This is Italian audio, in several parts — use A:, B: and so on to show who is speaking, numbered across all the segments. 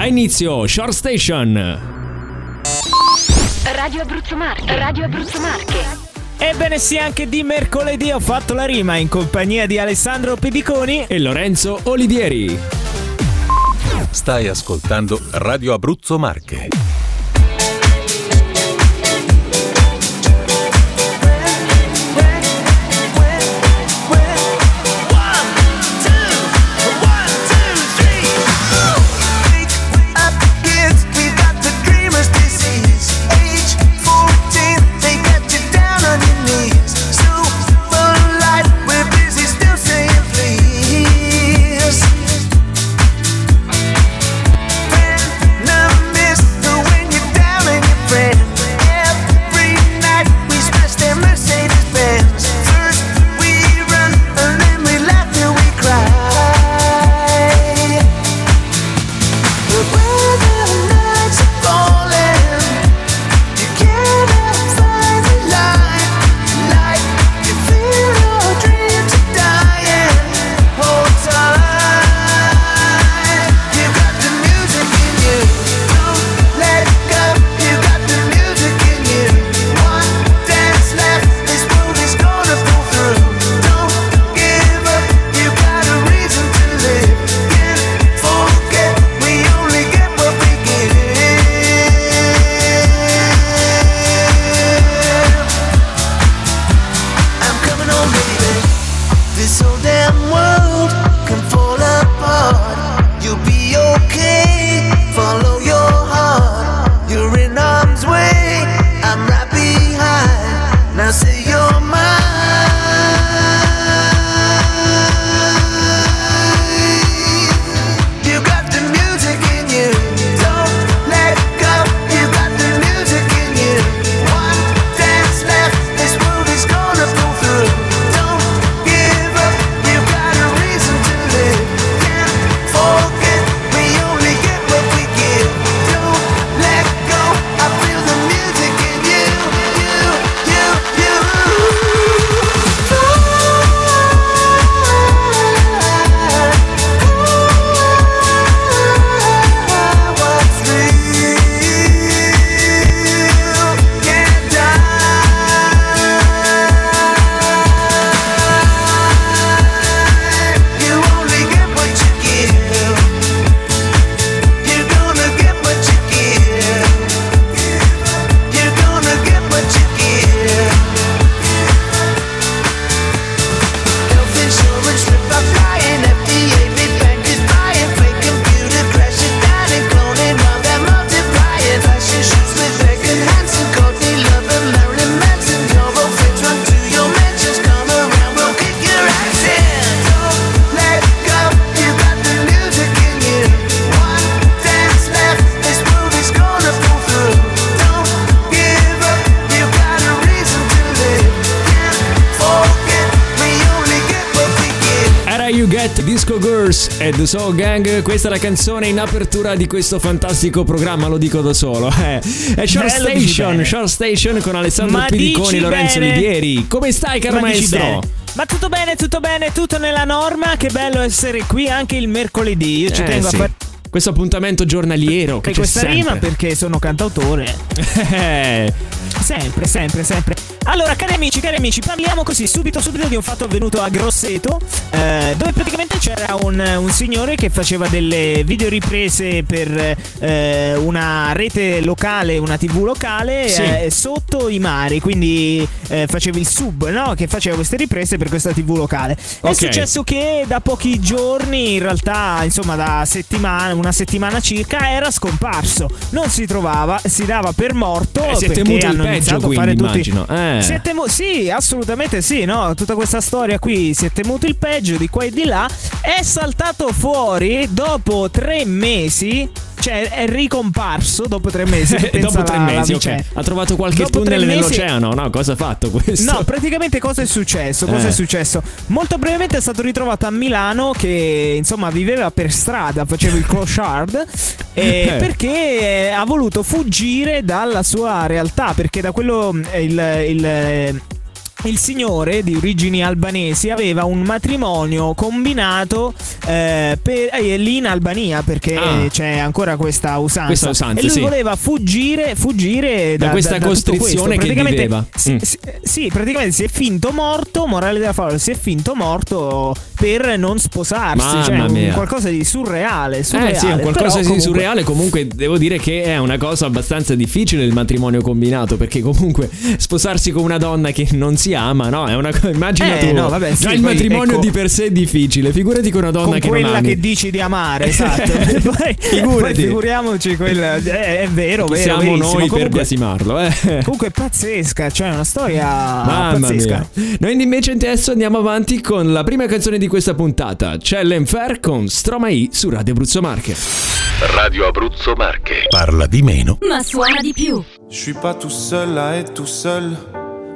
A: A inizio Short Station.
B: Radio Abruzzo Marche. Radio Abruzzo Marche.
C: Ebbene sì, anche di mercoledì ho fatto la rima in compagnia di Alessandro Pipiconi.
A: E Lorenzo Olivieri.
D: Stai ascoltando Radio Abruzzo Marche.
A: E The Soul Gang, questa è la canzone in apertura di questo fantastico programma, lo dico da solo. Eh. È Short Bello Station, Short Station con Alessandro Ma Piriconi e Lorenzo bene. Olivieri. Come stai, caro Ma maestro?
C: Ma tutto bene, tutto bene, tutto nella norma. Che bello essere qui anche il mercoledì. Io ci eh, tengo sì. a fare
A: questo appuntamento giornaliero. Che
C: e questa
A: sempre.
C: rima perché sono cantautore. sempre, sempre, sempre. Allora, cari amici, cari amici, parliamo così subito, subito di un fatto avvenuto a Grosseto, eh, dove praticamente c'era un, un, signore che faceva delle videoriprese per eh, una rete locale, una tv locale, sì. eh, sotto i mari, quindi eh, faceva il sub, no? Che faceva queste riprese per questa tv locale. Okay. È successo che da pochi giorni, in realtà, insomma, da settimana, una settimana circa, era scomparso. Non si trovava, si dava per morto.
A: E si è temuto il peggio, quindi, fare immagino.
C: Tutti... Eh. Si è temu- sì, assolutamente sì, no? Tutta questa storia qui si è temuto il peggio di qua e di là. È saltato fuori dopo tre mesi cioè è ricomparso dopo tre mesi.
A: dopo tre mesi, ok. Ha trovato qualche dopo tunnel mesi... nell'oceano, no? Cosa ha fatto questo?
C: No, praticamente cosa è successo? Cosa eh. è successo? Molto brevemente è stato ritrovato a Milano che insomma viveva per strada, faceva il clochard eh, perché ha voluto fuggire dalla sua realtà, perché da quello il, il il signore di origini albanesi aveva un matrimonio combinato eh, per, eh, lì in Albania perché
A: Ah.
C: c'è ancora questa usanza,
A: Questa usanza,
C: e lui
A: sì.
C: voleva fuggire, fuggire da,
A: Da questa
C: tutto questo.
A: costrizione che viveva.
C: Si,
A: Mm.
C: si- sì, praticamente si è finto morto. Morale della favola, si è finto morto per non sposarsi.
A: Mamma
C: cioè, un-
A: mia.
C: qualcosa di surreale. surreale
A: Eh sì, un qualcosa
C: però
A: di
C: comunque-
A: surreale. Comunque devo dire che è una cosa abbastanza difficile il matrimonio combinato. Perché comunque sposarsi con una donna che non si ama, no? È una cosa. Immagina
C: Eh,
A: tu.
C: no, vabbè, sì,
A: già il
C: poi,
A: matrimonio
C: ecco-
A: di per sé è difficile. Figurati con una donna
C: con
A: che non
C: quella
A: ami.
C: che dici di amare, esatto. poi,
A: Figurati.
C: poi figuriamoci quella. eh, è vero,
A: Chi
C: vero.
A: siamo
C: verissimo.
A: noi per
C: Comunque-
A: biasimarlo, eh?
C: Comunque è pazzesca, cioè è una storia
A: Mamma
C: pazzesca.
A: mia. Noi invece adesso andiamo avanti con la prima canzone di questa puntata. C'è l'Enfer con Stromae su Radio Abruzzo Marche.
D: Radio Abruzzo Marche. Parla di meno.
B: Ma suona di più.
E: Je suis pas tout seul à être tout seul.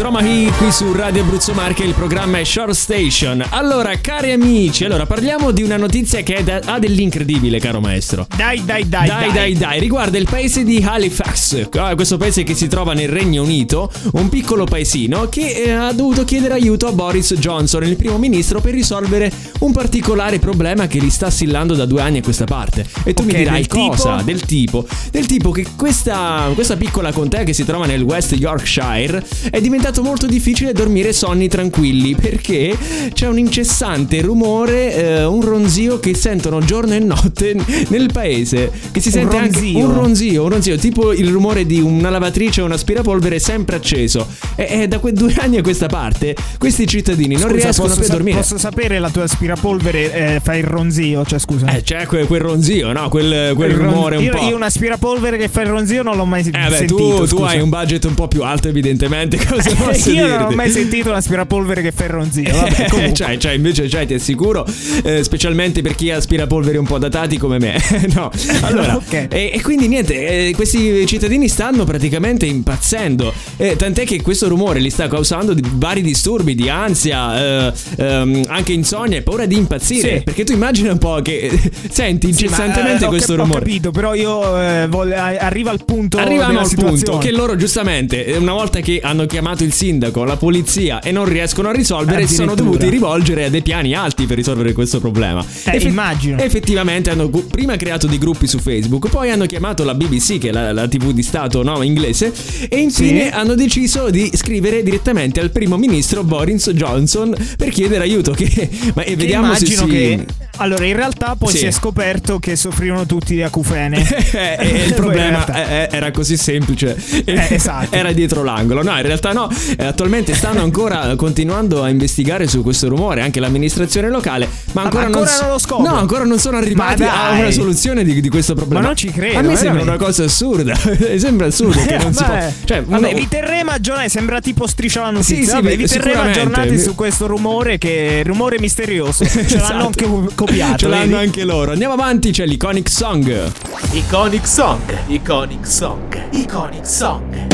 A: Stromae qui su Radio Abruzzo Marche, il programma è Short Station. Allora, cari amici, allora parliamo di una notizia che da- ha dell'incredibile, caro maestro.
C: Dai, dai, dai,
A: Dai, dai, dai, riguarda il paese di Halifax, Ah, questo paese che si trova nel Regno Unito, un piccolo paesino che eh, ha dovuto chiedere aiuto a Boris Johnson, il primo ministro, per risolvere un particolare problema che li sta assillando da due anni a questa parte. E tu
C: Ok,
A: mi dirai
C: del tipo?
A: cosa? Del tipo? Del tipo che questa, questa piccola contea che si trova nel West Yorkshire è diventato molto difficile dormire sonni tranquilli perché c'è un incessante rumore, eh, un ronzio che sentono giorno e notte nel paese. Che si sente anche
C: ronzio?
A: un ronzio, un ronzio, tipo il rumore di una lavatrice o un aspirapolvere sempre acceso. E, e da quei due anni a questa parte, questi cittadini non
C: Scusa,
A: riescono
C: posso
A: più a dormire.
C: Posso sapere la tua aspirapolvere eh, fa il ronzio, cioè scusa.
A: Eh, c'è quel, quel ronzio, no? Quel, quel
C: Il ron-
A: rumore un
C: io,
A: po'.
C: Io un aspirapolvere che fa il ronzio non l'ho mai
A: Eh beh,
C: sentito.
A: tu, tu hai un budget un po' più alto, evidentemente. Cosa posso
C: Io
A: dirti?
C: non ho mai sentito un aspirapolvere che fa il ronzino. Vabbè, comunque.
A: cioè, cioè, invece cioè, ti assicuro, eh, specialmente per chi aspira polveri un po' datati come me. no, allora,
C: Ok.
A: e, e quindi niente, eh, questi cittadini stanno praticamente impazzendo. Eh, tant'è che questo rumore li sta causando di vari disturbi di ansia, eh, ehm, anche insonnia e paura di impazzire.
C: Sì.
A: Perché tu immagina un po' che senti
C: Sì, ma,
A: incessantemente
C: eh, ho
A: questo
C: Ho
A: rumore.
C: capito, però io eh, voglio- a- arriva al punto.
A: Arriviamo al punto che loro giustamente una volta che hanno chiamato il sindaco, la polizia e non riescono a risolvere si sono dovuti rivolgere a dei piani alti per risolvere questo problema.
C: Eh, immagino.
A: Effettivamente hanno gu- prima creato dei gruppi su Facebook, poi hanno chiamato la BBC che è la, la TV di Stato no, inglese e infine
C: Sì.
A: hanno deciso di scrivere direttamente al primo ministro Boris Johnson per chiedere aiuto che ma, e
C: Che
A: vediamo se si
C: che. Allora, in realtà poi
A: Sì.
C: si è scoperto che soffrivano tutti di acufene.
A: Eh, eh, il problema
C: realtà-
A: era così semplice.
C: Eh, esatto.
A: Era dietro l'angolo. No, in realtà no. Eh, attualmente stanno ancora continuando a investigare su questo rumore, anche l'amministrazione locale. Ma ancora,
C: ma ancora
A: so-
C: non lo scoprono?
A: No, ancora non sono arrivati a una soluzione di, di questo problema.
C: Ma non ci credo,
A: A me sembra
C: veramente.
A: una cosa assurda. sembra assurdo che non si.
C: Vabbè,
A: Cioè,
C: vabbè,
A: uno-
C: vi terremo aggiornati. Sembra tipo striscia la notizia.
A: Sì, sì,
C: Vabbè, vi terremo aggiornati su questo rumore che rumore misterioso. Ce
A: Esatto.
C: l'hanno anche copiato.
A: Ce l'hanno
C: vedi?
A: anche loro. Andiamo avanti, c'è l'Iconic Song.
F: Iconic Song, Iconic Song, Iconic Song.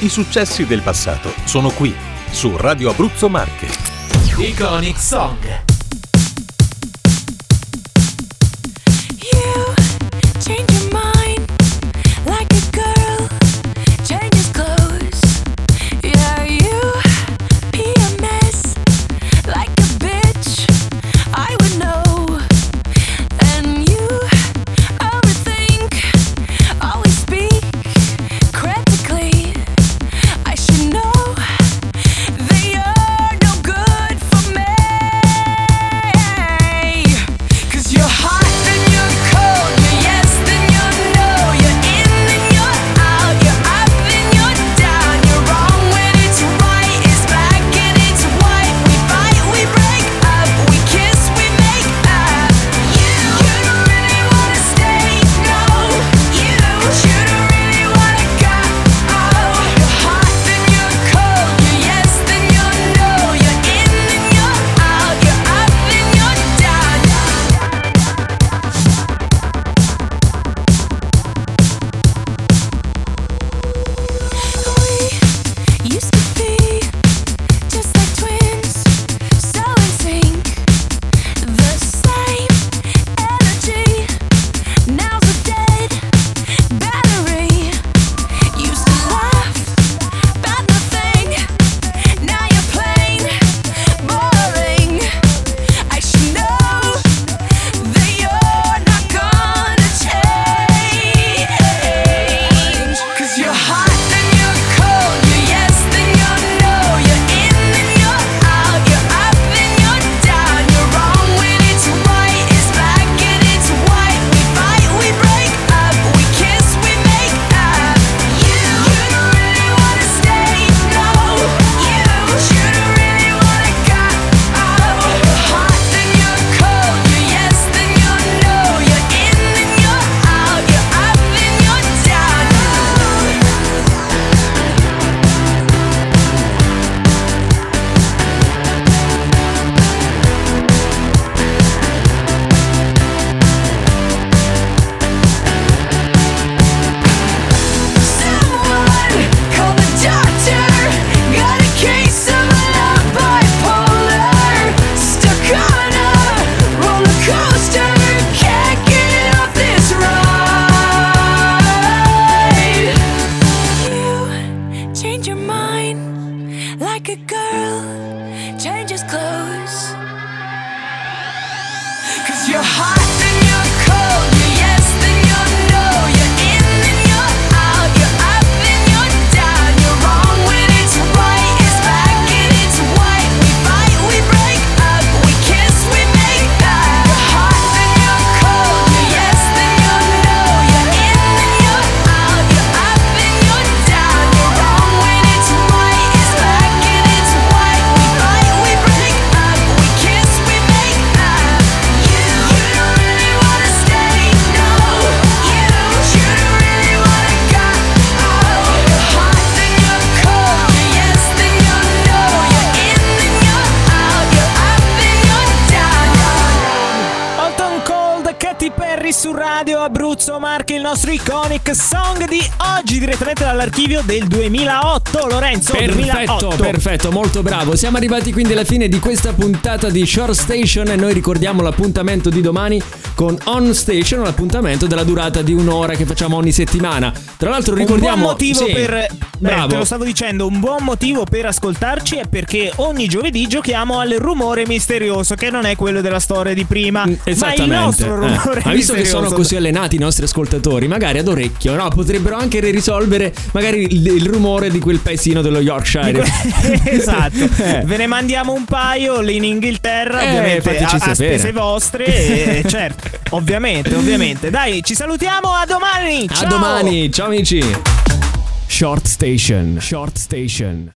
D: I successi del passato sono qui, su Radio Abruzzo Marche.
F: Iconic Song.
C: Su Radio Abruzzo Marche il nostro iconic song di oggi direttamente dall'archivio del 2008 Lorenzo
A: Perfetto,
C: 2008
A: perfetto, molto bravo. Siamo arrivati quindi alla fine di questa puntata di Short Station e noi ricordiamo l'appuntamento di domani con On Station, l'appuntamento della durata di un'ora che facciamo ogni settimana. Tra l'altro ricordiamo
C: un buon motivo
A: sì,
C: per Beh,
A: Bravo.
C: te lo stavo dicendo, un buon motivo per ascoltarci è perché ogni giovedì giochiamo al rumore misterioso, che non è quello della storia di prima, ma il nostro
A: eh.
C: rumore
A: che
C: misterioso.
A: Sono così allenati i nostri ascoltatori, magari ad orecchio, no? Potrebbero anche risolvere magari il, il rumore di quel paesino dello Yorkshire.
C: esatto,
A: Eh.
C: ve ne mandiamo un paio lì in Inghilterra,
A: Eh,
C: ovviamente a, a spese vostre, e, certo, ovviamente, ovviamente. Dai, ci salutiamo, a domani!
A: A
C: ciao!
A: domani, ciao amici. Short Station, Short Station.